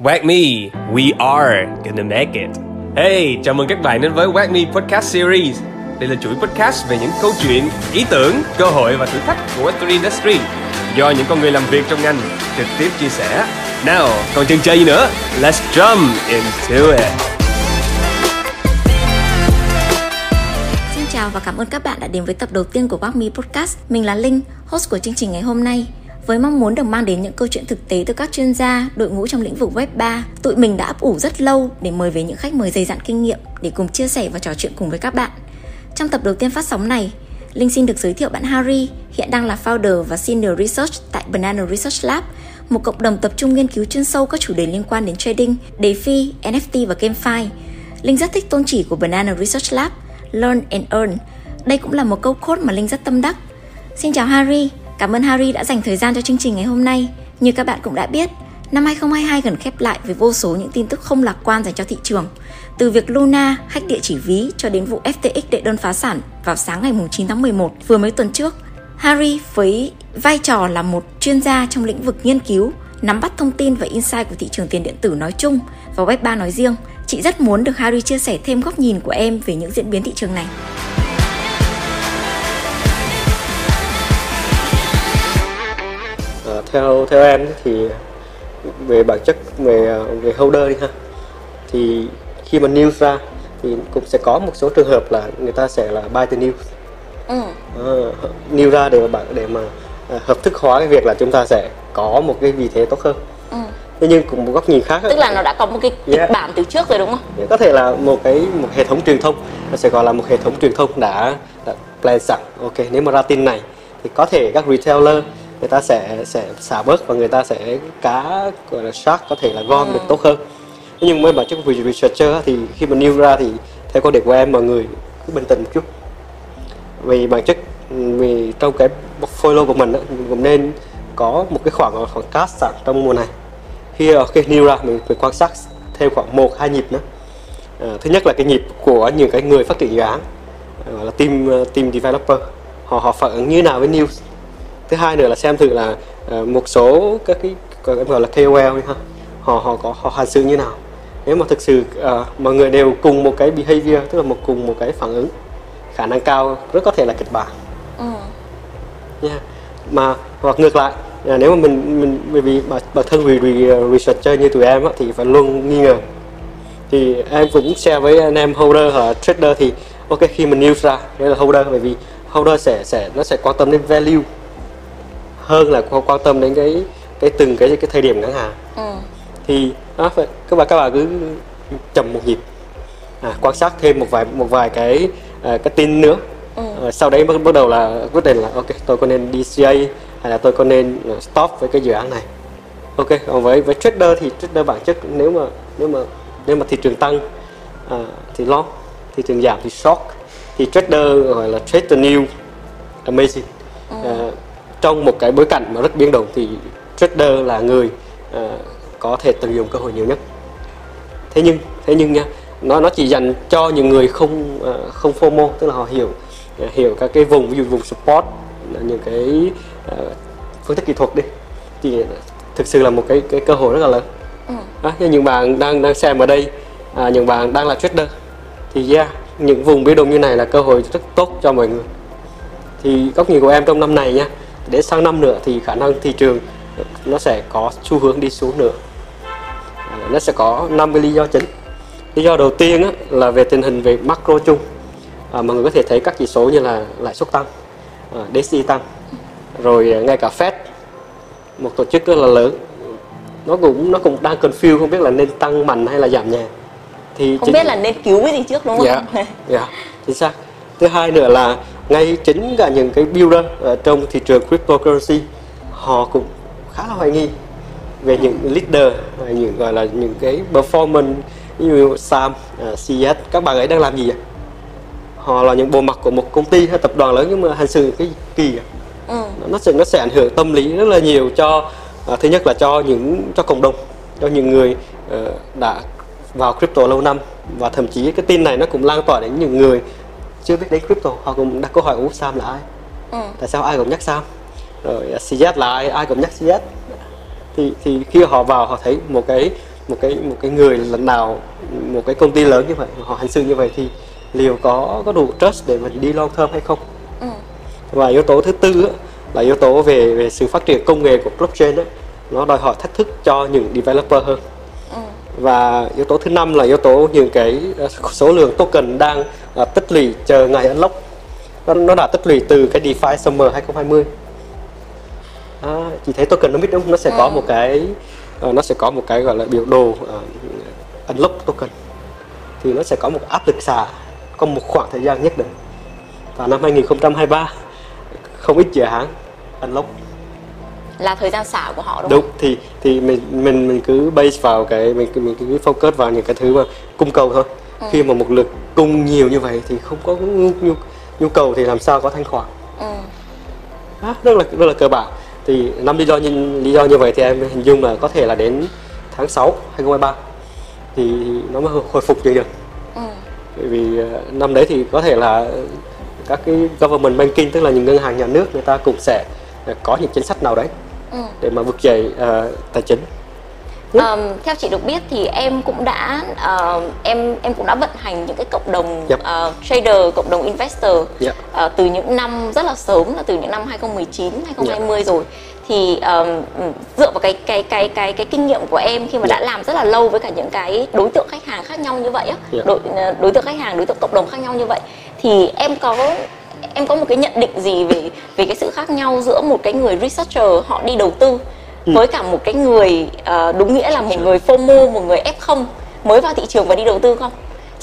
Wag Me, we are gonna make it. Hey, chào mừng các bạn đến với Wag Me Podcast Series. Đây là chuỗi podcast về những câu chuyện, ý tưởng, cơ hội và thử thách của Web3 Industry do những con người làm việc trong ngành trực tiếp chia sẻ. Now còn chần chờ gì nữa? Let's jump into it. Xin chào và cảm ơn các bạn đã đến với tập đầu tiên của Wag Me Podcast. Mình là Linh, host của chương trình ngày hôm nay. Với mong muốn được mang đến những câu chuyện thực tế từ các chuyên gia, đội ngũ trong lĩnh vực Web 3, tụi mình đã ấp ủ rất lâu để mời về những khách mời dày dặn kinh nghiệm để cùng chia sẻ và trò chuyện cùng với các bạn. Trong tập đầu tiên phát sóng này, Linh xin được giới thiệu bạn Harry, hiện đang là founder và senior research tại Banana Research Lab, một cộng đồng tập trung nghiên cứu chuyên sâu các chủ đề liên quan đến trading, DeFi, NFT và GameFi. Linh rất thích tôn chỉ của Banana Research Lab, Learn and Earn. Đây cũng là một câu code mà Linh rất tâm đắc. Xin chào Harry, Cảm ơn Harry đã dành thời gian cho chương trình ngày hôm nay. Như các bạn cũng đã biết, năm 2022 gần khép lại với vô số những tin tức không lạc quan dành cho thị trường. Từ việc Luna hack địa chỉ ví cho đến vụ FTX đệ đơn phá sản vào sáng ngày 9 tháng 11 vừa mấy tuần trước. Harry với vai trò là một chuyên gia trong lĩnh vực nghiên cứu, nắm bắt thông tin và insight của thị trường tiền điện tử nói chung và Web3 nói riêng. Chị rất muốn được Harry chia sẻ thêm góc nhìn của em về những diễn biến thị trường này. Theo theo em thì về bản chất về về holder đi ha thì khi mà news ra thì cũng sẽ có một số trường hợp là người ta sẽ là buy the news ừ. uh, news ra để mà để mà uh, hợp thức hóa cái việc là chúng ta sẽ có một cái vị thế tốt hơn ừ. thế nhưng cũng một góc nhìn khác tức là nó đã có một cái kịch yeah. bản từ trước rồi đúng không có thể là một cái một hệ thống truyền thông nó sẽ gọi là một hệ thống truyền thông đã, đã plan sẵn ok nếu mà ra tin này thì có thể các retailer người ta sẽ sẽ xả bớt và người ta sẽ cá gọi là shark có thể là gom ừ. được tốt hơn. Nhưng với bản chất của researcher thì khi mà new ra thì theo quan điểm của em mọi người cứ bình tĩnh một chút. Vì bản chất vì trong cái portfolio của mình cũng nên có một cái khoảng khoảng cash sẵn trong mùa này. Khi khi new ra mình phải quan sát theo khoảng một hai nhịp nữa. À, thứ nhất là cái nhịp của những cái người phát triển dự án gọi là team team developer. Họ họ phản ứng như nào với news thứ hai nữa là xem thử là uh, một số các cái gọi là KOL đi ha họ họ có họ hành xử như nào nếu mà thực sự uh, mọi người đều cùng một cái behavior tức là một cùng một cái phản ứng khả năng cao rất có thể là kịch bản ừ. yeah. mà hoặc ngược lại à, nếu mà mình mình bởi vì bản thân vì researcher như tụi em á, thì phải luôn nghi ngờ thì em cũng share với anh em holder hoặc trader thì ok khi mình news ra đây là holder bởi vì holder sẽ sẽ nó sẽ quan tâm đến value hơn là quan tâm đến cái cái từng cái cái thời điểm ngắn hạn ừ. thì đó, phải, các bạn các bạn cứ chậm một nhịp à, quan sát thêm một vài một vài cái à, cái tin nữa ừ. à, sau đấy bắt, bắt đầu là quyết định là ok tôi có nên đi CA hay là tôi có nên à, stop với cái dự án này ok còn với với trader thì trader bản chất nếu mà nếu mà nếu mà thị trường tăng à, thì long thị trường giảm thì short thì trader gọi là trade the new amazing ừ. à, trong một cái bối cảnh mà rất biến động thì trader là người uh, có thể tận dụng cơ hội nhiều nhất. Thế nhưng thế nhưng nha nó nó chỉ dành cho những người không uh, không FOMO tức là họ hiểu uh, hiểu các cái vùng ví dụ vùng support là những cái uh, phương thức kỹ thuật đi thì thực sự là một cái cái cơ hội rất là lớn. Ừ. à, những bạn đang đang xem ở đây à, những bạn đang là trader thì yeah, những vùng biến động như này là cơ hội rất tốt cho mọi người. Thì góc nhìn của em trong năm này nha để sang năm nữa thì khả năng thị trường nó sẽ có xu hướng đi xuống nữa. À, nó sẽ có 50 lý do chính. Lý do đầu tiên á, là về tình hình về macro chung. À, mọi người có thể thấy các chỉ số như là lãi suất tăng à, DXY tăng rồi ngay cả Fed một tổ chức rất là lớn. Nó cũng nó cũng đang confuse không biết là nên tăng mạnh hay là giảm nhẹ. Thì không chính... biết là nên cứu cái gì trước đúng không? Dạ, dạ chính xác. Thứ hai nữa là ngay chính cả những cái builder ở trong thị trường cryptocurrency họ cũng khá là hoài nghi về những leader những gọi là những cái performance như Sam, uh, CS các bạn ấy đang làm gì vậy? Họ là những bộ mặt của một công ty hay tập đoàn lớn nhưng mà hành xử cái kỳ ừ. nó sẽ nó sẽ ảnh hưởng tâm lý rất là nhiều cho uh, thứ nhất là cho những cho cộng đồng cho những người uh, đã vào crypto lâu năm và thậm chí cái tin này nó cũng lan tỏa đến những người chưa biết đến crypto họ cũng đặt câu hỏi ủa Sam là ai ừ. tại sao ai cũng nhắc Sam rồi CZ là ai ai cũng nhắc CZ thì thì khi họ vào họ thấy một cái một cái một cái người lần nào một cái công ty lớn như vậy họ hành xử như vậy thì liệu có có đủ trust để mà đi long term hay không ừ. và yếu tố thứ tư là yếu tố về về sự phát triển công nghệ của blockchain đó, nó đòi hỏi thách thức cho những developer hơn. Và yếu tố thứ năm là yếu tố những cái ờ, số lượng token đang ờ, tích lũy chờ ngày unlock. Nó, nó đã tích lũy từ cái DeFi Summer 2020 à, chị thấy token nó biết đúng nó sẽ có Ừ. một cái ờ, nó sẽ có một cái gọi là biểu đồ ờ, unlock token. Thì nó sẽ có một áp lực xả có một khoảng thời gian nhất định. Và năm 2023 không ít dự án unlock là thời gian xả của họ đúng, đúng không thì thì mình mình mình cứ base vào cái mình mình cứ focus vào những cái thứ mà cung cầu thôi Ừ. khi mà một lượt cung nhiều như vậy thì không có nhu, nhu, nhu cầu thì làm sao có thanh khoản ừ. đó, rất là rất là cơ bản thì năm lý do như lý do như vậy thì em hình dung là có thể là đến tháng 6 2023 thì nó mới hồi phục được Ừ. bởi vì ờ, năm đấy thì có thể là các cái government banking tức là những ngân hàng nhà nước người ta cũng sẽ có những chính sách nào đấy Ừ. để mà vực dậy ờ, tài chính Ừ. Ờm, theo chị được biết thì em cũng đã ờ, em em cũng đã vận hành những cái cộng đồng Yep. ờ, trader, cộng đồng investor Dạ. ờ, từ những năm rất là sớm là từ những năm 2019, 2020 rồi. Thì ừ, dựa vào cái cái cái cái cái kinh nghiệm của em khi mà đã làm rất là lâu với cả những cái đối tượng khách hàng khác nhau như vậy á, Dạ. đối đối tượng khách hàng, đối tượng cộng đồng khác nhau như vậy thì em có em có một cái nhận định gì về về cái sự khác nhau giữa một cái người researcher họ đi đầu tư với cả một cái người ờ, đúng nghĩa là một người FOMO, một người F0 mới vào thị trường và đi đầu tư không?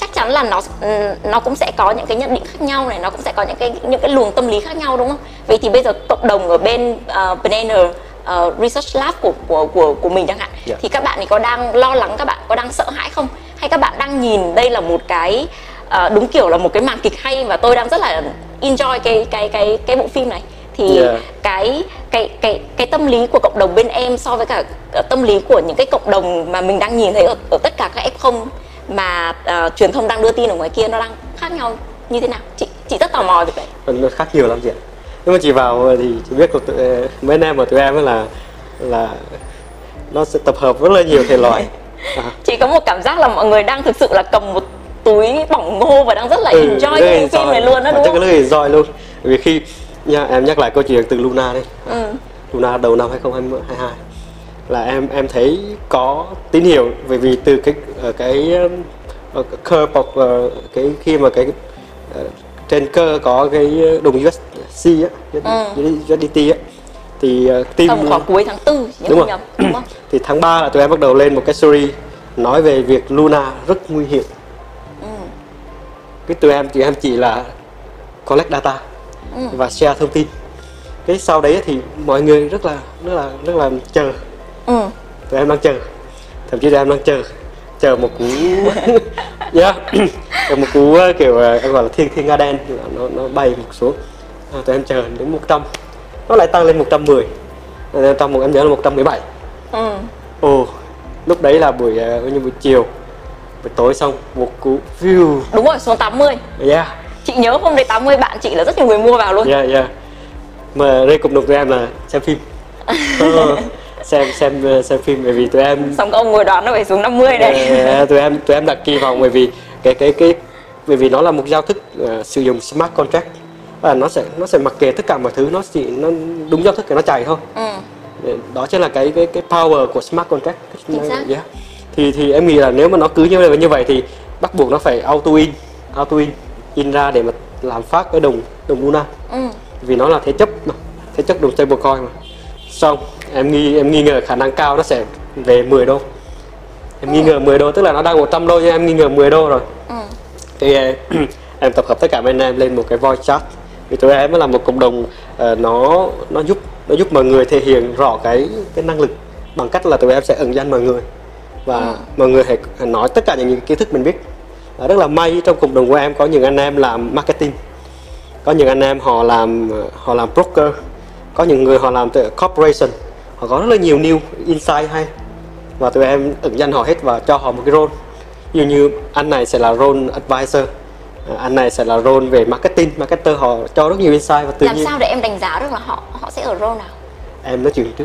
Chắc chắn là nó ừm, nó cũng sẽ có những cái nhận định khác nhau này, nó cũng sẽ có những cái những cái luồng tâm lý khác nhau đúng không? Vậy thì bây giờ cộng đồng ở bên uh, Banana ờ, Research Lab của của của của mình chẳng hạn Dạ. thì các bạn ấy có đang lo lắng, các bạn có đang sợ hãi không? Hay các bạn đang nhìn đây là một cái ờ, đúng kiểu là một cái màn kịch hay và tôi đang rất là enjoy cái cái cái cái bộ phim này thì Yeah. cái cái cái cái tâm lý của cộng đồng bên em so với cả ờ, tâm lý của những cái cộng đồng mà mình đang nhìn thấy ở, ở tất cả các F0 mà ờ, truyền thông đang đưa tin ở ngoài kia nó đang khác nhau như thế nào? Chị chị rất tò mò về đấy. nó khác nhiều lắm chị ạ nếu mà chị vào thì chị biết của tụi, mấy anh em của tụi em là là nó sẽ tập hợp rất là nhiều thể loại à, Chị có một cảm giác là mọi người đang thực sự là cầm một túi bỏng ngô và đang rất là enjoy rất cái enjoy. phim này luôn đó đúng chắc không? là rất enjoy luôn vì khi nha em nhắc lại câu chuyện từ Luna đây Ừ. Luna đầu năm 2022 là em em thấy có tín hiệu bởi vì từ cái ờ, cái ờ, curve of ờ, cái khi mà cái trên cơ có cái đồng USC á Ừ. USDT á thì team Tầm khoảng cuối tháng 4 nếu Đúng không nhầm đúng không? thì tháng 3 là tụi em bắt đầu lên một cái series nói về việc Luna rất nguy hiểm Ừ. cái tụi em tụi em chỉ là collect data Ừ. và share thông tin. Cái sau đấy thì mọi người rất là rất là rất là chờ. Ừ. tụi em đang chờ. Thậm chí tụi em đang chờ. Chờ một cú yeah. chờ một cú uh, kiểu uh, em gọi là thiên thiên nga đen. Nó nó bay một xuống à, tụi em chờ đến 100 nó lại tăng lên 110 Ờ, trong một em nhớ là 117 Ừ. ồ lúc đấy là buổi như buổi chiều buổi tối xong một cú view Đúng rồi, xuống 80. yeah Chị nhớ hôm đấy 80 bạn chị là rất nhiều người mua vào luôn. yeah yeah mà đây cùng đồng tụi em là xem phim Ờ, xem xem xem phim bởi vì tụi em Xong các ông ngồi đoán nó phải xuống 50 đấy. Ờ, tụi em tụi em đặt kỳ vọng bởi vì cái cái cái bởi vì nó là một giao thức ờ, sử dụng smart contract và nó sẽ nó sẽ mặc kệ tất cả mọi thứ nó chỉ nó đúng giao thức thì nó chạy thôi Ừ. đó chính là cái cái cái power của smart contract Chính xác. Yeah. Thì thì em nghĩ là nếu mà nó cứ như vậy như vậy thì bắt buộc nó phải auto in auto in in ra để mà làm phát cái đồng đồng Luna Ừ. vì nó là thế chấp mà thế chấp đồng stablecoin mà. Xong em nghi em nghi ngờ khả năng cao nó sẽ về 10 đô. Em nghi ngờ 10 đô tức là nó đang 100 đô nhưng em nghi ngờ 10 đô rồi. Ừ. thì ờ, em tập hợp tất cả bên em lên một cái voice chat. Vì tụi em là một cộng đồng ờ, nó nó giúp nó giúp mọi người thể hiện rõ cái cái năng lực bằng cách là tụi em sẽ ẩn danh mọi người và mọi người hãy hãy nói tất cả những, những kiến thức mình biết. Ờ, rất là may trong cộng đồng của em có những anh em làm marketing. Có những anh em họ làm họ làm broker. Có những người họ làm từ corporation. Họ có rất là nhiều new insight hay. Và tụi em ẩn danh họ hết và cho họ một cái role. Ví dụ như anh này sẽ là role advisor. À, anh này sẽ là role về marketing. Marketer họ cho rất nhiều insight và tự Làm nhiên sao để em đánh giá được là họ họ sẽ ở role nào? em nói chuyện trước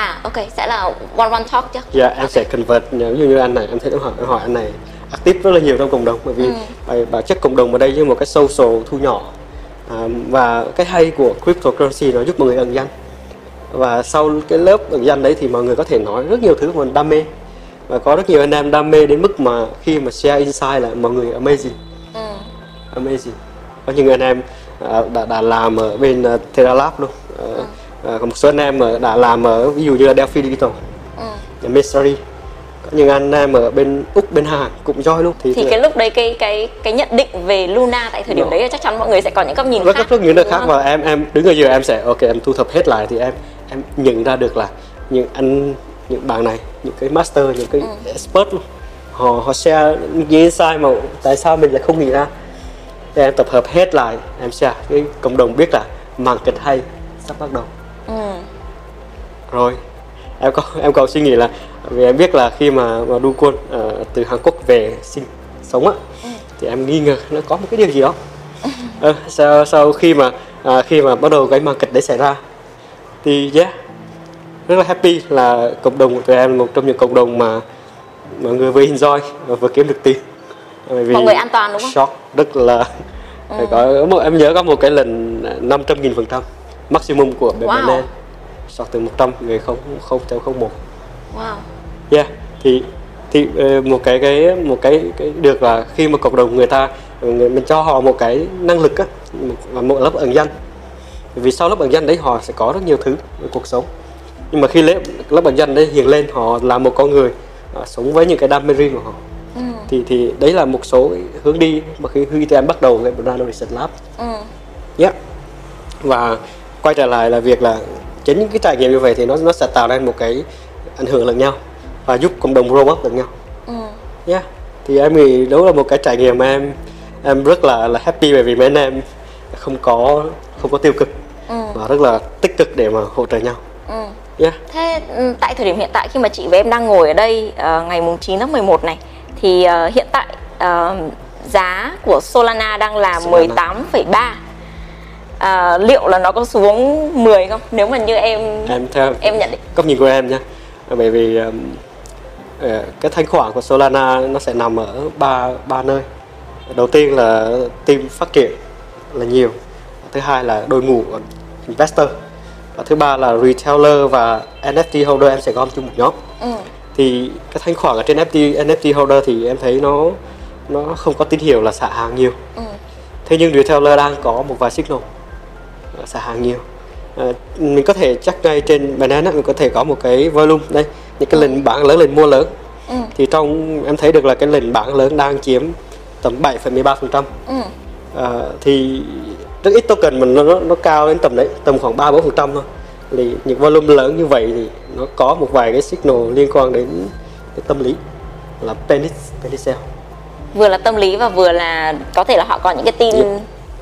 à ok sẽ là one one talk chứ Dạ, em sẽ convert nếu như, như anh này, em thấy em hỏi, em hỏi anh này active rất là nhiều trong cộng đồng bởi vì Ừ. ừ. bản chất cộng đồng ở đây như một cái social thu nhỏ à, và cái hay của cryptocurrency nó giúp mọi người ẩn danh và sau cái lớp ẩn danh đấy thì mọi người có thể nói rất nhiều thứ mà mình đam mê và có rất nhiều anh em đam mê đến mức mà khi mà share insight là mọi người amazing ừ. amazing có những anh em à, đã đã làm ở bên uh, Terra Lab luôn Ừ. à, có một số anh em ở- đã làm ở ví dụ như là Delphi Digital Ừ. Mystery có những anh em ở bên úc bên hàn cũng join luôn thì, thì cái lúc đấy cái cái cái nhận định về Luna tại thời điểm Đó. đấy chắc chắn mọi người sẽ có những góc nhìn rất khác rất rất nhiều nơi đúng khác và em em đứng ở giờ em sẽ ok em thu thập hết lại thì em em nhận ra được là những anh những bạn này những cái master những cái Ừ. expert luôn họ họ share những insight mà tại sao mình lại không nghĩ ra thì em tập hợp hết lại em share cái cộng đồng biết là màn kịch hay sắp bắt đầu. Rồi em có em còn suy nghĩ là vì em biết là khi mà mà đu quân ờ, từ Hàn Quốc về sinh sống á thì em nghi ngờ nó có một cái điều gì đó. Ờ, sau sau khi mà à, khi mà bắt đầu cái màn kịch đấy xảy ra thì yeah rất là happy là cộng đồng của tụi em là một trong những cộng đồng mà mọi người vừa enjoy và vừa kiếm được tiền. Bởi vì Mọi người an toàn đúng không? shock rất là phải có em nhớ có một cái lần 500 nghìn phần trăm maximum của Wow. Shock từ 100 về 0 0.01 wow yeah thì thì ờ, một cái cái một cái cái được là khi mà cộng đồng người ta mình cho họ một cái năng lực á một- và một lớp ẩn danh vì sau lớp ẩn danh đấy họ sẽ có rất nhiều thứ về cuộc sống nhưng mà khi lớp lớp ẩn danh đấy hiện lên họ là một con người à, sống với những cái đam mê riêng của họ ừ. thì thì đấy là một số hướng đi mà khi khi tụi em bắt đầu cái Brand Research Lab Ừ. yeah. và quay trở lại là việc là chính những cái trải nghiệm như vậy thì nó nó sẽ tạo nên một cái ảnh hưởng lẫn nhau và giúp cộng đồng grow up lẫn nhau Ừ. yeah. thì em nghĩ đó là một cái trải nghiệm mà em em rất là là happy bởi vì mấy anh em không có không có tiêu cực Ừ. mà rất là tích cực để mà hỗ trợ nhau Ừ. yeah. Thế ừ, tại thời điểm hiện tại khi mà chị và em đang ngồi ở đây ờ, ngày mùng 9 tháng 11 này thì ờ, hiện tại ờ, giá của Solana đang là Solana. 18,3 Ờ, liệu là nó có xuống 10 không? Nếu mà như em em theo em nhận định góc nhìn của em nha bởi vì um, ờ, cái thanh khoản của Solana nó sẽ nằm ở ba ba nơi đầu tiên là team phát triển là nhiều thứ hai là đội ngũ investor và thứ ba là retailer và NFT holder em sẽ gom chung một nhóm ừ. thì cái thanh khoản ở trên NFT NFT holder thì em thấy nó nó không có tín hiệu là xả hàng nhiều Ừ. thế nhưng retailer đang có một vài signal xả hàng nhiều. Ờ, mình có thể chắc ngay trên Binance á, mình có thể có một cái volume đây những cái lệnh bán lớn lệnh mua lớn. Ừ. thì trong em thấy được là cái lệnh bán lớn đang chiếm tầm 7,13 phần trăm. Ừ. Ờ, thì rất ít token mình nó, nó nó cao đến tầm đấy tầm khoảng 3 4 phần trăm thôi. Thì những volume lớn như vậy thì nó có một vài cái signal liên quan đến cái tâm lý là panic panic sell Vừa là tâm lý và vừa là có thể là họ có những cái tin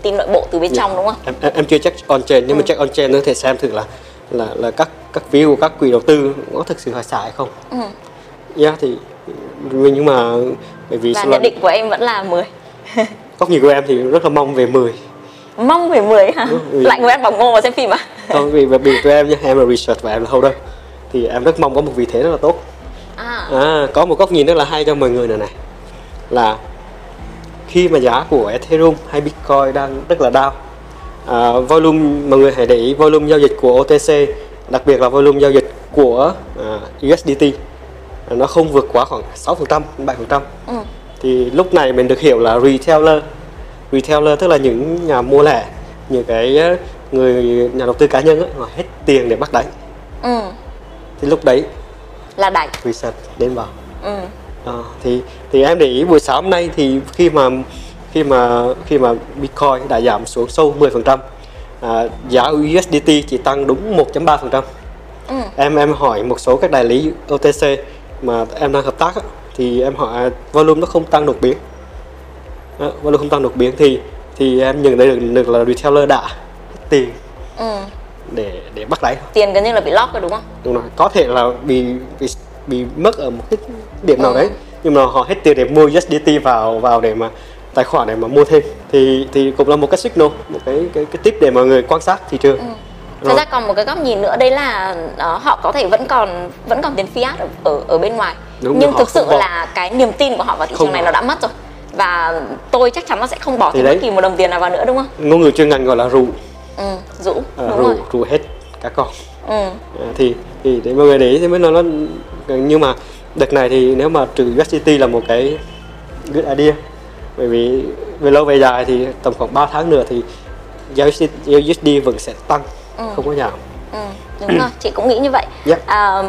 tin nội bộ từ bên trong đúng không? em, em, em chưa check on chain nhưng mà check on chain nó thể xem thử là là là các các view của các quỹ đầu tư có thực sự là xả hay không Ừ. yeah, thì nhưng mà bởi vì Và nhận định của em vẫn là 10 góc nhìn của em thì rất là mong về 10 Mong về 10 hả? Ừ, ừ. Lại ngồi ăn bỏng ngô và xem phim à? Không, vì bởi vì tụi em nhé em là research và em là holder thì em rất mong có một vị thế rất là tốt À. à, có một góc nhìn rất là hay cho mọi người này này là khi mà giá của Ethereum hay Bitcoin đang rất là down à, volume mọi người hãy để ý volume giao dịch của OTC đặc biệt là volume giao dịch của à, USDT à, nó không vượt quá khoảng 6% 7% Ừ. thì lúc này mình được hiểu là retailer retailer tức là những nhà mua lẻ những cái ờ, người nhà đầu tư cá nhân ấy, họ hết tiền để bắt đáy Ừ. thì lúc đấy Là đẩy. reset đến vào Ừ. Ờ, thì thì em để ý buổi sáng hôm nay thì khi mà khi mà khi mà Bitcoin đã giảm xuống sâu 10% à, giá USDT chỉ tăng đúng 1.3% Ừ. em em hỏi một số các đại lý OTC mà em đang hợp tác á, thì em hỏi volume nó không tăng đột biến Đó, volume không tăng đột biến thì thì em nhận thấy được, được là retailer đã tiền Ừ. để để bắt đáy Tiền gần như là bị lock rồi đúng không? đúng rồi có thể là bị bị bị mất ở một cái điểm nào Ừ. đấy nhưng mà họ hết tiền để mua USDT vào vào để mà tài khoản để mà mua thêm thì thì cũng là một cái signal một cái cái cái tip để mọi người quan sát thị trường Ừ. Thật ra còn một cái góc nhìn nữa đấy là uh, họ có thể vẫn còn vẫn còn tiền fiat ở ở, ở bên ngoài. Đúng, nhưng thực sự bỏ. là cái niềm tin của họ vào thị Không trường này nó đã mất rồi. Và tôi chắc chắn nó sẽ không bỏ Thì thêm đấy. bất kỳ một đồng tiền nào vào nữa đúng không? ngôn ngữ chuyên ngành gọi là rủ Ừ, rũ, à, đúng rủ rồi. rủ hết các con Ừ. À, thì thì để mọi người để ý thì mới nói nó nhưng mà đợt này thì nếu mà trừ USDT là một cái good idea bởi vì về lâu về dài thì tầm khoảng 3 tháng nữa thì giá USD, vẫn sẽ tăng Ừ. không có giảm Ừ, đúng rồi, chị cũng nghĩ như vậy. Yep. À,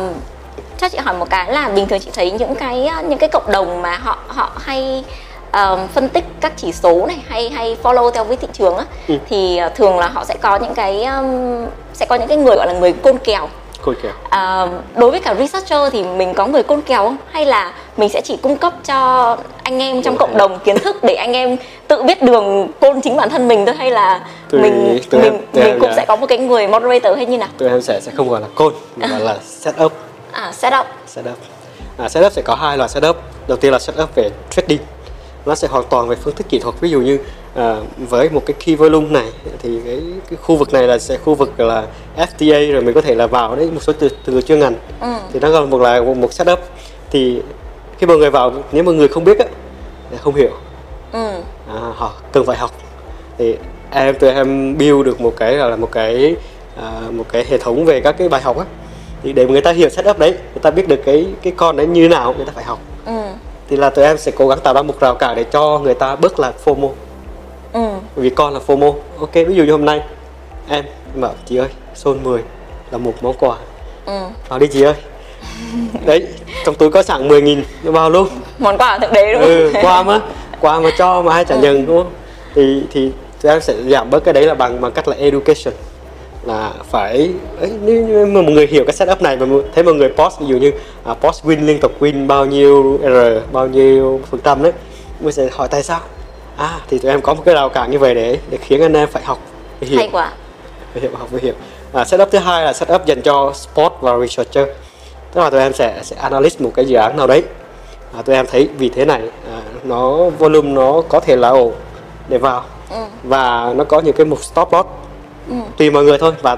cho chị hỏi một cái là bình thường chị thấy những cái những cái cộng đồng mà họ họ hay ờm, phân tích các chỉ số này hay hay follow theo với thị trường á Ừ. thì ờ, thường là họ sẽ có những cái ờm, sẽ có những cái người gọi là người côn kèo. Coi kìa À, đối với cả researcher thì mình có người côn kèo không? Hay là mình sẽ chỉ cung cấp cho anh em trong cộng đồng kiến thức để anh em tự biết đường côn chính bản thân mình thôi? Hay là Tùy- mình em- mình tùy mình em cũng dạ. sẽ có một cái người moderator hay như nào? Tụi em sẽ sẽ không gọi là code mà gọi là setup à setup setup à, setup sẽ có hai loại setup đầu tiên là setup về trading. Nó sẽ hoàn toàn về phương thức kỹ thuật. Ví dụ như à, với một cái key volume này thì cái, cái khu vực này là sẽ khu vực là FTA rồi mình có thể là vào đấy một số từ từ chuyên ngành Ừ. thì nó còn một là một, một setup. Thì khi mà người vào nếu mà người không biết á không hiểu. Ừ. À, họ cần phải học. Thì em tụi em build được một cái là một cái à, một cái hệ thống về các cái bài học á. Thì để người ta hiểu setup đấy người ta biết được cái cái con đấy như nào người ta phải học. Ừ. Thì là tụi em sẽ cố gắng tạo ra một rào cản để cho người ta bớt là FOMO vì con là FOMO. Ok ví dụ như hôm nay em bảo chị ơi Sol 10 là một món quà. Ừ. Vào đi chị ơi. Đấy trong túi có sẵn 10 nghìn nó vào luôn? Món quà thượng đế đúng không? ừ, qua mà qua mà cho mà ai trả nhận đúng không? Thì thì tụi em sẽ giảm bớt cái đấy là bằng bằng cách là education. Là phải ấy, nếu mà một người hiểu cái setup này mà thấy một người post ví dụ như à, post win liên tục win bao nhiêu r bao nhiêu phần trăm đấy mình sẽ hỏi tại sao à thì tụi em có một cái rào cản như vậy để để khiến anh em phải học hiểu hay quá. Hiểu học hiểu à, setup thứ hai là setup dành cho sport và researcher. Tức là tụi em sẽ sẽ analyst một cái dự án nào đấy. À, tụi em thấy vì thế này à, nó volume nó có thể là ổn để vào. Ừ. Và nó có những cái mục stop loss. Ừ. Tùy mọi người thôi. Và,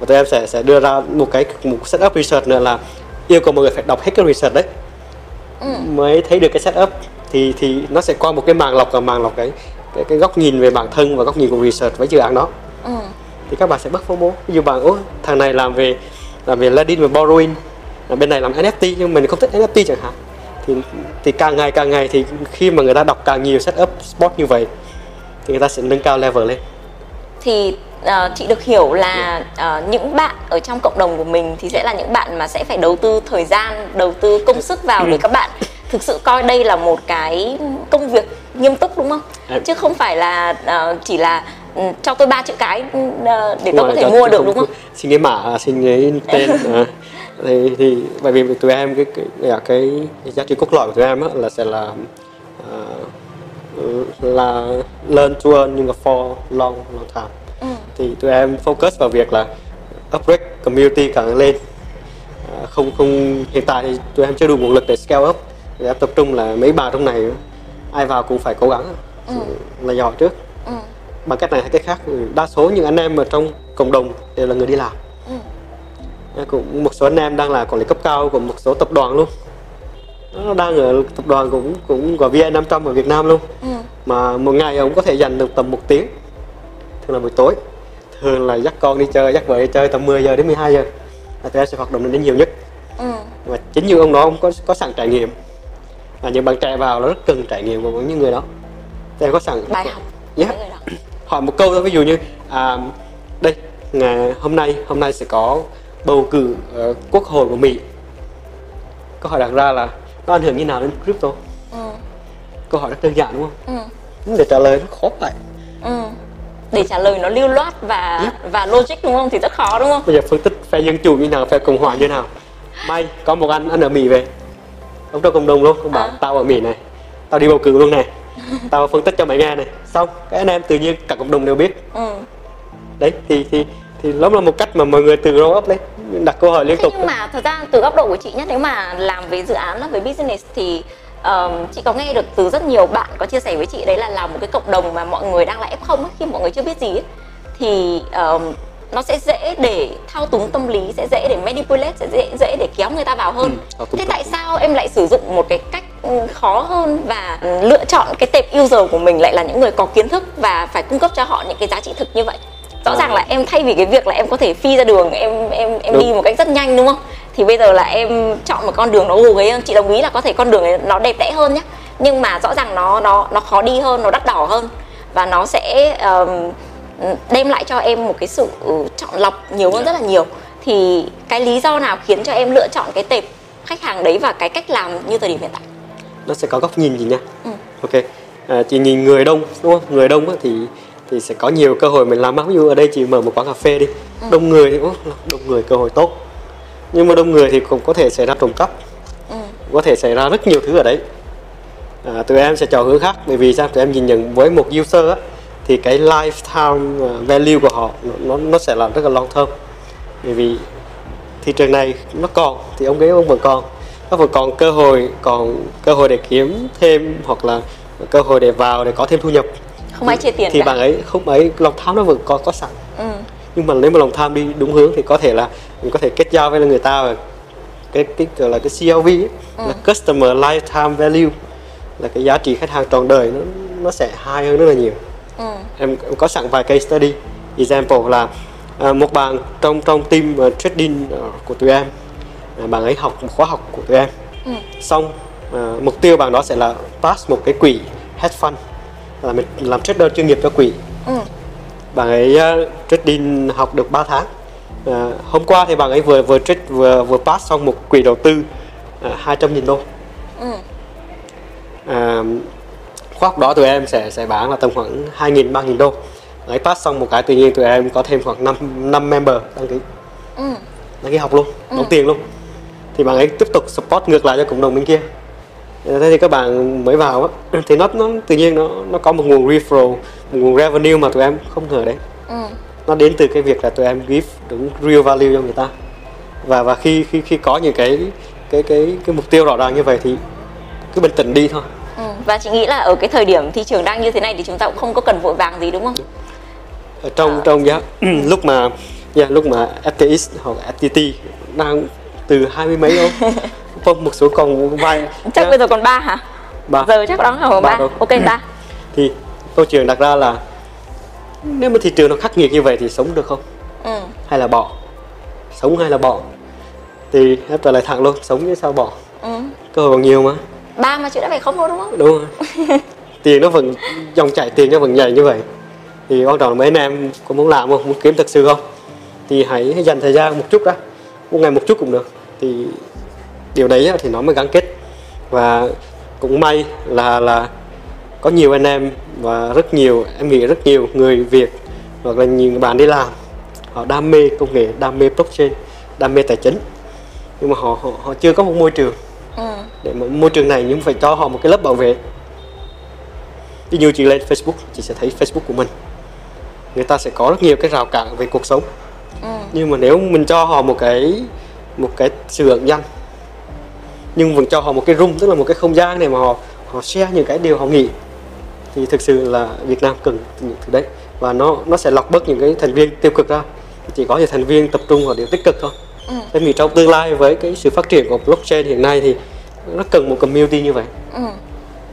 và tụi em sẽ sẽ đưa ra một cái một setup research nữa là yêu cầu mọi người phải đọc hết cái research đấy. Ừ. Mới thấy được cái setup thì thì nó sẽ qua một cái màng lọc và màng lọc cái cái, cái góc nhìn về bản thân và góc nhìn của research với dự án đó. Ừ. Thì các bạn sẽ bớt FOMO. Ví dụ bạn ôi thằng này làm về làm về lending và borrowing là bên này làm NFT nhưng mình không thích NFT chẳng hạn. Thì thì càng ngày càng ngày thì khi mà người ta đọc càng nhiều setup spot như vậy thì người ta sẽ nâng cao level lên. Thì ờ, chị được hiểu là ờ, những bạn ở trong cộng đồng của mình thì sẽ là những bạn mà sẽ phải đầu tư thời gian đầu tư công sức vào để các bạn thực sự coi đây là một cái công việc nghiêm túc đúng không? Chứ không phải là ờ, chỉ là ừ, cho tôi ba chữ cái ừ, ờ, để tôi có thể mua được đúng không? xin cái mã xin cái tên à. thì thì bởi vì tụi em cái cái, cái, cái, giá trị cốt lõi của tụi em á, là sẽ là à, là learn to earn nhưng mà for long long time. Ừ. thì tụi em focus vào việc là upgrade community càng lên. À, không không hiện tại thì tụi em chưa đủ nguồn lực để scale up thì em tập trung là mấy bà trong này. Ai vào cũng phải cố gắng. Là giỏi trước. Ừ. bằng cách này hay cách khác ừ, đa số những anh em ở trong cộng đồng đều là người đi làm. Ừ. À, cũng một số anh em đang là quản lý cấp cao của một số tập đoàn luôn. Nó đang ở tập đoàn cũng cũng của VN 500 ở Việt Nam luôn. Ừ. mà một ngày ông có thể dành được tầm một tiếng. Thường là buổi tối. Thường là dắt con đi chơi dắt vợ đi chơi tầm 10 giờ đến 12 giờ. Là tụi em sẽ hoạt động đến nhiều nhất. Ừ. và chính như ông đó ông có có sẵn trải nghiệm và những bạn trẻ vào nó rất cần trải nghiệm của những người đó. Em có sẵn. Bài học Yeah. đó. Hỏi một câu thôi ví dụ như à, đây ngày hôm nay hôm nay sẽ có bầu cử ờ, quốc hội của Mỹ. Câu hỏi đặt ra là nó ảnh hưởng như nào đến crypto? Ừ. câu hỏi rất đơn giản đúng không? Ừ. để trả lời nó khó vậy. Ừ. để trả lời nó lưu loát và Yeah. và logic đúng không? Thì rất khó đúng không? Bây giờ phân tích phe dân chủ như nào phe cộng hòa như nào? May có một anh anh ở Mỹ về ông trong cộng đồng luôn ông bảo À. tao ở Mỹ này tao đi bầu cử luôn này tao phân tích cho mày nghe này xong các anh em tự nhiên cả cộng đồng đều biết ừ. đấy thì thì thì đó là một cách mà mọi người từ grow up lên đặt câu hỏi liên Thế tục nhưng mà thật ra từ góc độ của chị nhé nếu mà làm về dự án là về business thì ờm, chị có nghe được từ rất nhiều bạn có chia sẻ với chị đấy là làm một cái cộng đồng mà mọi người đang là f0 ấy, khi mọi người chưa biết gì ấy, thì ờm, nó sẽ dễ để thao túng tâm lý sẽ dễ để manipulate sẽ dễ dễ để kéo người ta vào hơn. Ừ, thế tại sao em lại sử dụng một cái cách ừ, khó hơn và ừ, lựa chọn cái tệp user của mình lại là những người có kiến thức và phải cung cấp cho họ những cái giá trị thực như vậy? Rõ À. ràng là em thay vì cái việc là em có thể phi ra đường em em em Đúng. đi một cách rất nhanh đúng không? Thì bây giờ là em chọn một con đường nó gồ ghế hơn. Chị đồng ý là có thể con đường ấy nó đẹp đẽ hơn nhé nhưng mà rõ ràng nó nó nó khó đi hơn nó đắt đỏ hơn. Và nó sẽ ờm, đem lại cho em một cái sự ừ, chọn lọc nhiều hơn rất là nhiều. Thì cái lý do nào khiến cho em lựa chọn cái tệp khách hàng đấy và cái cách làm như thời điểm hiện tại? Nó sẽ có góc nhìn gì nha Ừ. ok. À, chị nhìn người đông đúng không? Người đông thì thì sẽ có nhiều cơ hội mình làm ví dụ ở đây chị mở một quán cà phê đi. Ừ. đông người thì đông người cơ hội tốt. Nhưng mà đông người thì cũng có thể xảy ra trộm cắp. Ừ. có thể xảy ra rất nhiều thứ ở đấy. À, tụi em sẽ chọn hướng khác. Bởi vì sao? Tụi em nhìn nhận với một user á, thì cái lifetime à, value của họ nó, nó nó sẽ là rất là long term. Bởi vì thị trường này nó còn thì ông ấy ông vẫn còn. Nó vẫn còn cơ hội còn cơ hội để kiếm thêm hoặc là cơ hội để vào để có thêm thu nhập. Không ai chia tiền thì cả bạn ấy không ấy lòng tham nó vẫn có có sẵn. Ừ. nhưng mà nếu mà lòng tham đi đúng hướng thì có thể là mình có thể kết giao với người ta và cái cái gọi là cái CLV ấy, Ừ. là customer lifetime value là cái giá trị khách hàng trọn đời nó nó sẽ high hơn rất là nhiều Ừ. em, em có sẵn vài case study example là à, một bạn trong trong team uh, trading ờ, của tụi em à, bạn ấy học một khóa học của tụi em Ừ. xong à, mục tiêu bạn đó sẽ là pass một cái quỹ hedge fund là mình làm trader chuyên nghiệp cho quỹ Ừ. bạn ấy uh, trading học được 3 tháng À, hôm qua thì bạn ấy vừa vừa trade vừa vừa pass xong một quỹ đầu tư uh, 200 nghìn đô Ừ. à, khóa học đó tụi em sẽ sẽ bán là tầm khoảng 2 nghìn 3 nghìn đô. Đấy pass xong một cái tự nhiên tụi em có thêm khoảng 5, 5 member đăng ký. Ừ. đăng ký học luôn đóng tiền luôn. Thì bạn ấy tiếp tục support ngược lại cho cộng đồng bên kia. Thế thì các bạn mới vào á thì nó nó tự nhiên nó nó có một nguồn referral một nguồn revenue mà tụi em không ngờ đấy. Ừ. nó đến từ cái việc là tụi em give đúng real value cho người ta. Và và khi khi khi có những cái cái cái cái mục tiêu rõ ràng như vậy thì cứ bình tĩnh đi thôi Ừ. và chị nghĩ là ở cái thời điểm thị trường đang như thế này thì chúng ta cũng không có cần vội vàng gì đúng không? Ở trong Ờ. trong giá lúc mà yeah, lúc mà FTX hoặc FTT đang từ hai mươi mấy không một số còn vài chắc yeah, bây giờ còn ba hả? Ba. giờ chắc đó còn Ba ok ba. Thì câu chuyện đặt ra là nếu mà thị trường nó khắc nghiệt như vậy thì sống được không? Ừ. hay là bỏ? Sống hay là bỏ? Thì em trả lời thẳng luôn sống chứ sao bỏ? Ừ. cơ hội còn nhiều mà ba mà chị đã phải không thôi đúng không? Đúng rồi. Tiền nó vẫn dòng chảy tiền nó vẫn nhảy như vậy. Thì quan trọng là mấy anh em có muốn làm không? Muốn kiếm thật sự không? Thì hãy dành thời gian một chút đó một ngày một chút cũng được. Thì điều đấy thì nó mới gắn kết. Và cũng may là là có nhiều anh em và rất nhiều em nghĩ rất nhiều người Việt hoặc là nhiều bạn đi làm. Họ đam mê công nghệ đam mê blockchain đam mê tài chính. Nhưng mà họ họ, họ chưa có một môi trường để môi trường này nhưng phải cho họ một cái lớp bảo vệ. Ví dụ chị lên Facebook chị sẽ thấy Facebook của mình. Người ta sẽ có rất nhiều cái rào cản về cuộc sống. Ừ. nhưng mà nếu mình cho họ một cái một cái sự ẩn danh nhưng vẫn cho họ một cái room tức là một cái không gian để mà họ họ share những cái điều họ nghĩ thì thực sự là Việt Nam cần những thứ đấy. Và nó nó sẽ lọc bớt những cái thành viên tiêu cực ra. Chỉ có những thành viên tập trung vào điều tích cực thôi. Ừ. em nghĩ trong tương lai với cái sự phát triển của blockchain hiện nay thì nó cần một community như vậy Ừ.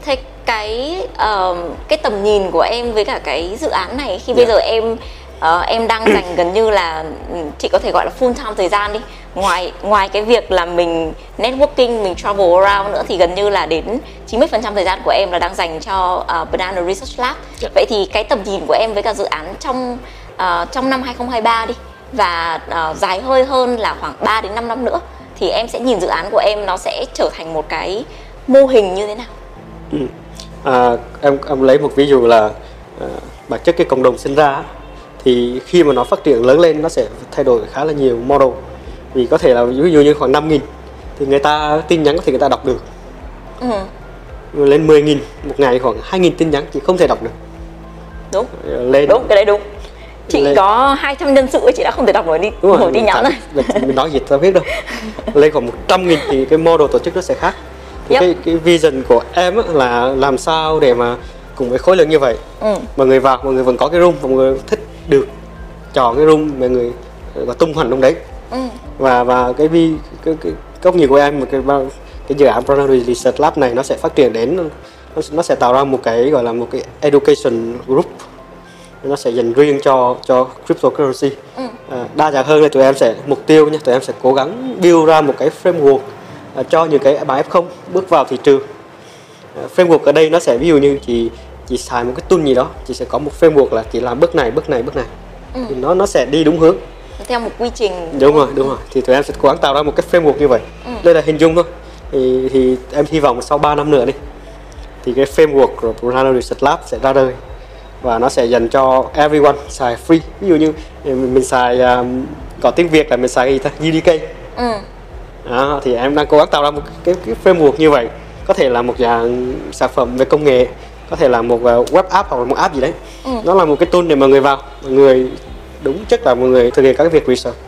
Thế cái ờ, cái tầm nhìn của em với cả cái dự án này khi bây Dạ. giờ em ờ, em đang dành gần như là ừ, chị có thể gọi là full time thời gian đi ngoài ngoài cái việc là mình networking mình travel around nữa thì gần như là đến 90% thời gian của em là đang dành cho ờ, Banana Research Lab Dạ. vậy thì cái tầm nhìn của em với cả dự án trong ờ, trong năm 2023 đi và ờ, dài hơi hơn là khoảng 3 đến 5 năm nữa thì em sẽ nhìn dự án của em nó sẽ trở thành một cái mô hình như thế nào? À, em em lấy một ví dụ là à, bản chất cái cộng đồng sinh ra thì khi mà nó phát triển lớn lên nó sẽ thay đổi khá là nhiều model. Vì có thể là ví dụ như khoảng 5 nghìn thì người ta tin nhắn có thể người ta đọc được. Ừ, lên 10 nghìn một ngày khoảng 2 nghìn tin nhắn chị không thể đọc được. Đúng. Lên. Đúng cái đấy đúng chị Lên- có 200 nhân sự ấy, chị đã không thể đọc nổi đi đúng nổi tin nhắn rồi. mình, mình nói gì tao biết đâu. Lên khoảng 100 nghìn thì cái model tổ chức nó sẽ khác. Thì Yep. cái cái vision của em là làm sao để mà cùng với khối lượng như vậy. Ừ, mọi người vào mọi người vẫn có cái room mọi người thích được chọn cái room mà người và tung hoành trong đấy. Ừ. và và cái vi cái, cái góc nhìn của em một cái cái dự án Primary Research Lab này nó sẽ phát triển đến nó, nó sẽ tạo ra một cái gọi là một cái education group nó sẽ dành riêng cho cho cryptocurrency. Ừ. à, đa dạng hơn là tụi em sẽ mục tiêu nha tụi em sẽ cố gắng build ra một cái framework à, cho những cái bạn F0 bước vào thị trường. À, framework ở đây nó sẽ ví dụ như chị chị xài một cái tool gì đó chị sẽ có một framework là chị làm bước này bước này bước này. Ừ. thì nó nó sẽ đi đúng hướng. Theo một quy trình. Đúng rồi đúng rồi. Thì tụi em sẽ cố gắng tạo ra một cái framework như vậy. Ừ. đây là hình dung thôi. Thì, thì em hy vọng sau 3 năm nữa đi thì cái framework của Plurality Research Lab sẽ ra đời và nó sẽ dành cho everyone xài free. Ví dụ như mình, mình xài um, có tiếng Việt là mình xài UDK ừ. đó, thì em đang cố gắng tạo ra một cái, cái framework như vậy. Có thể là một dạng sản phẩm về công nghệ có thể là một uh, web app hoặc là một app gì đấy. Ừ. nó là một cái tool để mà người vào mọi người đúng chất là mọi người thực hiện các cái việc research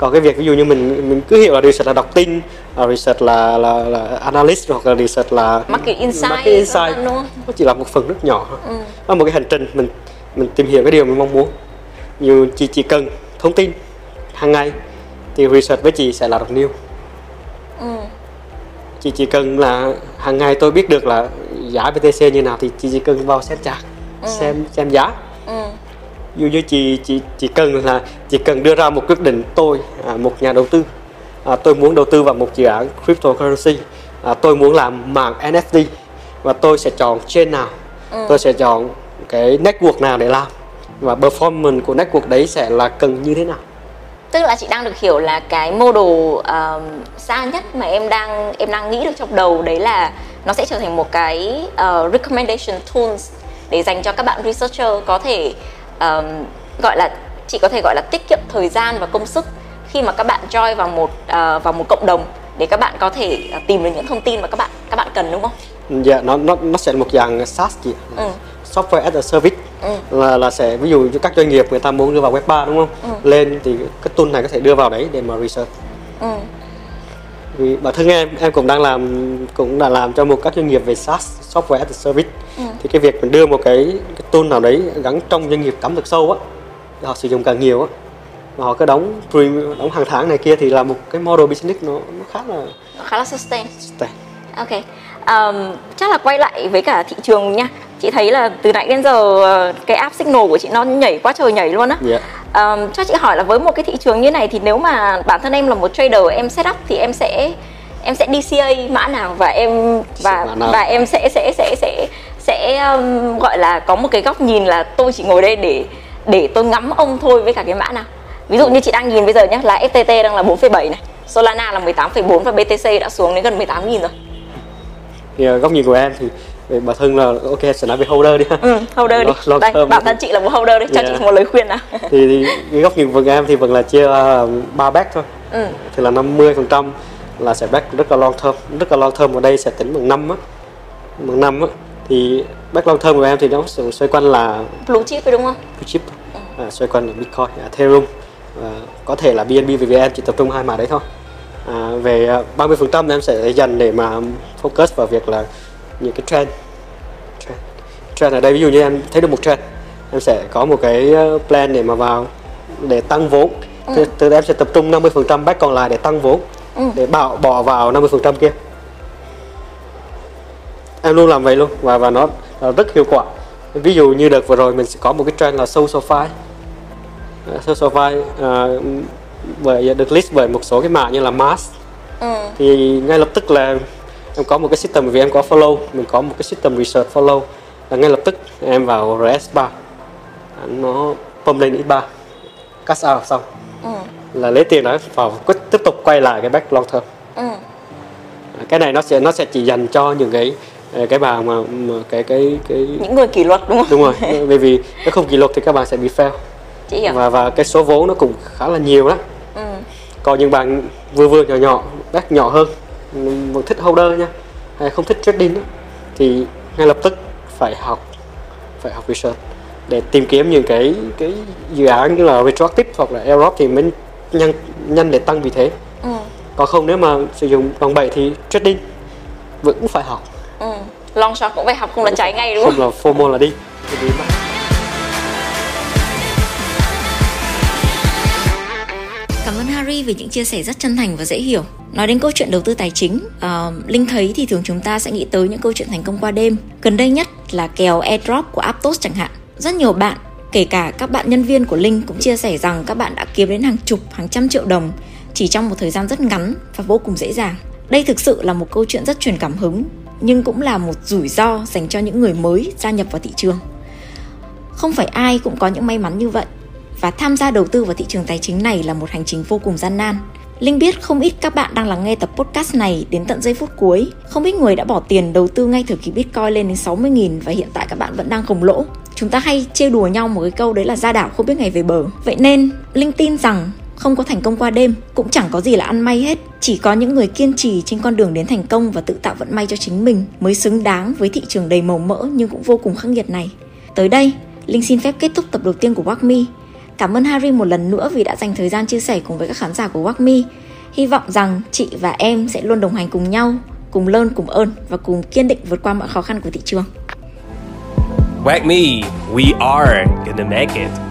còn cái việc ví dụ như mình mình cứ hiểu là research là đọc tin là research là là, là analyst hoặc là research là market insight, market insight đúng không? nó chỉ là một phần rất nhỏ. Ừ. là một cái hành trình mình mình tìm hiểu cái điều mình mong muốn như chị chỉ cần thông tin hàng ngày thì research với chị sẽ là đọc new Ừ. chị chỉ cần là hàng ngày tôi biết được là giá BTC như nào thì chị chỉ cần vào xem chart xem xem giá Ừ. dụ như chị chị chỉ cần là chỉ cần đưa ra một quyết định tôi à, một nhà đầu tư. À, tôi muốn đầu tư vào một dự án cryptocurrency. À, tôi muốn làm mạng NFT và tôi sẽ chọn chain nào. Tôi sẽ chọn cái network nào để làm và performance của network đấy sẽ là cần như thế nào. Tức là chị đang được hiểu là cái model um, xa nhất mà em đang em đang nghĩ được trong đầu đấy là nó sẽ trở thành một cái uh, recommendation tools để dành cho các bạn researcher có thể um, gọi là chị có thể gọi là tiết kiệm thời gian và công sức khi mà các bạn join vào một uh, vào một cộng đồng để các bạn có thể uh, tìm được những thông tin mà các bạn các bạn cần đúng không? dạ nó nó nó sẽ là một dạng SaaS chị. Ừ. software as a service Ừ. là là sẽ ví dụ như các doanh nghiệp người ta muốn đưa vào web 3 đúng không lên thì cái tool này có thể đưa vào đấy để mà research Ừ. vì bản thân em em cũng đang làm cũng đã làm cho một các doanh nghiệp về SaaS software as a service thì cái việc mình đưa một cái, cái tool nào đấy gắn trong doanh nghiệp cắm thực sâu á họ sử dụng càng nhiều á và họ cứ đóng premium đóng hàng tháng này kia thì là một cái model business nó nó khá là Nó khá là sustain. sustain. Ok, um, chắc là quay lại với cả thị trường nha. Chị thấy là từ nãy đến giờ ờ, cái app Signal của chị nó nhảy quá trời nhảy luôn á. Dạ. Um, cho chị hỏi là với một cái thị trường như này thì nếu mà bản thân em là một trader em set up thì em sẽ em sẽ DCA mã nào và em và và em sẽ sẽ sẽ sẽ sẽ um, gọi là có một cái góc nhìn là tôi chỉ ngồi đây để để tôi ngắm ông thôi với cả cái mã nào. Ví dụ như chị đang nhìn bây giờ nhé là FTT đang là 4,7 này, Solana là 18,4 và BTC đã xuống đến gần 18.000 rồi. thì ờ, góc nhìn của em thì về bản thân là ok sẽ nói về holder đi ha Ừ, holder đi. Long- Đây, bản thân chị là một holder đấy, cho Yeah. chị một lời khuyên nào. thì, thì cái góc nhìn của em thì vẫn là chia ra ba back thôi ừ. thì là 50 phần trăm là sẽ back rất là long term rất là long term ở đây sẽ tính bằng năm á bằng năm á thì back long term của em thì nó xoay quanh là Blue chip phải đúng không? blue chip. À, xoay quanh là bitcoin ethereum. Và có thể là bnb vvn chỉ tập trung hai mã đấy thôi. À, về à, 30 phần trăm em sẽ dành để mà focus vào việc là những cái trend. Trend. Trend ở đây ví dụ như em thấy được một trend em sẽ có một cái ờ, plan để mà vào để tăng vốn. Từ, từ em sẽ tập trung 50 phần trăm back còn lại để tăng vốn. Ừ. để bỏ bỏ vào 50 phần trăm kia em luôn làm vậy luôn và và nó, nó rất hiệu quả. Ví dụ như đợt vừa rồi mình sẽ có một cái trend là social file À, social file à, bởi được list bởi một số cái mã như là mass Ừ. thì ngay lập tức là em có một cái system vì em có follow mình có một cái system research follow là ngay lập tức em vào RS3 nó pump lên x3 cash out xong. Ừ. là lấy tiền đó vào tiếp tục quay lại cái back long term. Ừ. cái này nó sẽ nó sẽ chỉ dành cho những cái cái bà mà, mà cái cái cái Những người kỷ luật đúng không? đúng rồi bởi vì nếu không kỷ luật thì các bạn sẽ bị fail Chị hiểu. và và cái số vốn nó cũng khá là nhiều đó Ừ. còn những bạn vừa vừa nhỏ nhỏ back nhỏ hơn một thích holder nha hay không thích trading đó, thì ngay lập tức phải học phải học research để tìm kiếm những cái cái dự án như là retroactive hoặc là Europe thì mới nhanh nhanh để tăng vị thế Ừ. còn không nếu mà sử dụng đòn bẩy thì trading vẫn phải học. Long shot cũng phải học không là cháy ngay đúng không? không là FOMO là đi Bởi vì Harry vì những chia sẻ rất chân thành và dễ hiểu. Nói đến câu chuyện đầu tư tài chính, uh, Linh thấy thì thường chúng ta sẽ nghĩ tới những câu chuyện thành công qua đêm. Gần đây nhất là kèo airdrop của Aptos chẳng hạn. Rất nhiều bạn, kể cả các bạn nhân viên của Linh cũng chia sẻ rằng các bạn đã kiếm đến hàng chục, hàng trăm triệu đồng chỉ trong một thời gian rất ngắn và vô cùng dễ dàng. Đây thực sự là một câu chuyện rất truyền cảm hứng, nhưng cũng là một rủi ro dành cho những người mới gia nhập vào thị trường. Không phải ai cũng có những may mắn như vậy, và tham gia đầu tư vào thị trường tài chính này là một hành trình vô cùng gian nan. Linh biết không ít các bạn đang lắng nghe tập podcast này đến tận giây phút cuối. Không ít người đã bỏ tiền đầu tư ngay thời kỳ Bitcoin lên đến 60.000 và hiện tại các bạn vẫn đang khổng lỗ. Chúng ta hay trêu đùa nhau một cái câu đấy là ra đảo không biết ngày về bờ. Vậy nên Linh tin rằng không có thành công qua đêm, cũng chẳng có gì là ăn may hết. Chỉ có những người kiên trì trên con đường đến thành công và tự tạo vận may cho chính mình mới xứng đáng với thị trường đầy màu mỡ nhưng cũng vô cùng khắc nghiệt này. Tới đây, Linh xin phép kết thúc tập đầu tiên của Walk Cảm ơn Harry một lần nữa vì đã dành thời gian chia sẻ cùng với các khán giả của Walk Hy vọng rằng chị và em sẽ luôn đồng hành cùng nhau, cùng lơn cùng ơn và cùng kiên định vượt qua mọi khó khăn của thị trường. Whack me, we are gonna make it.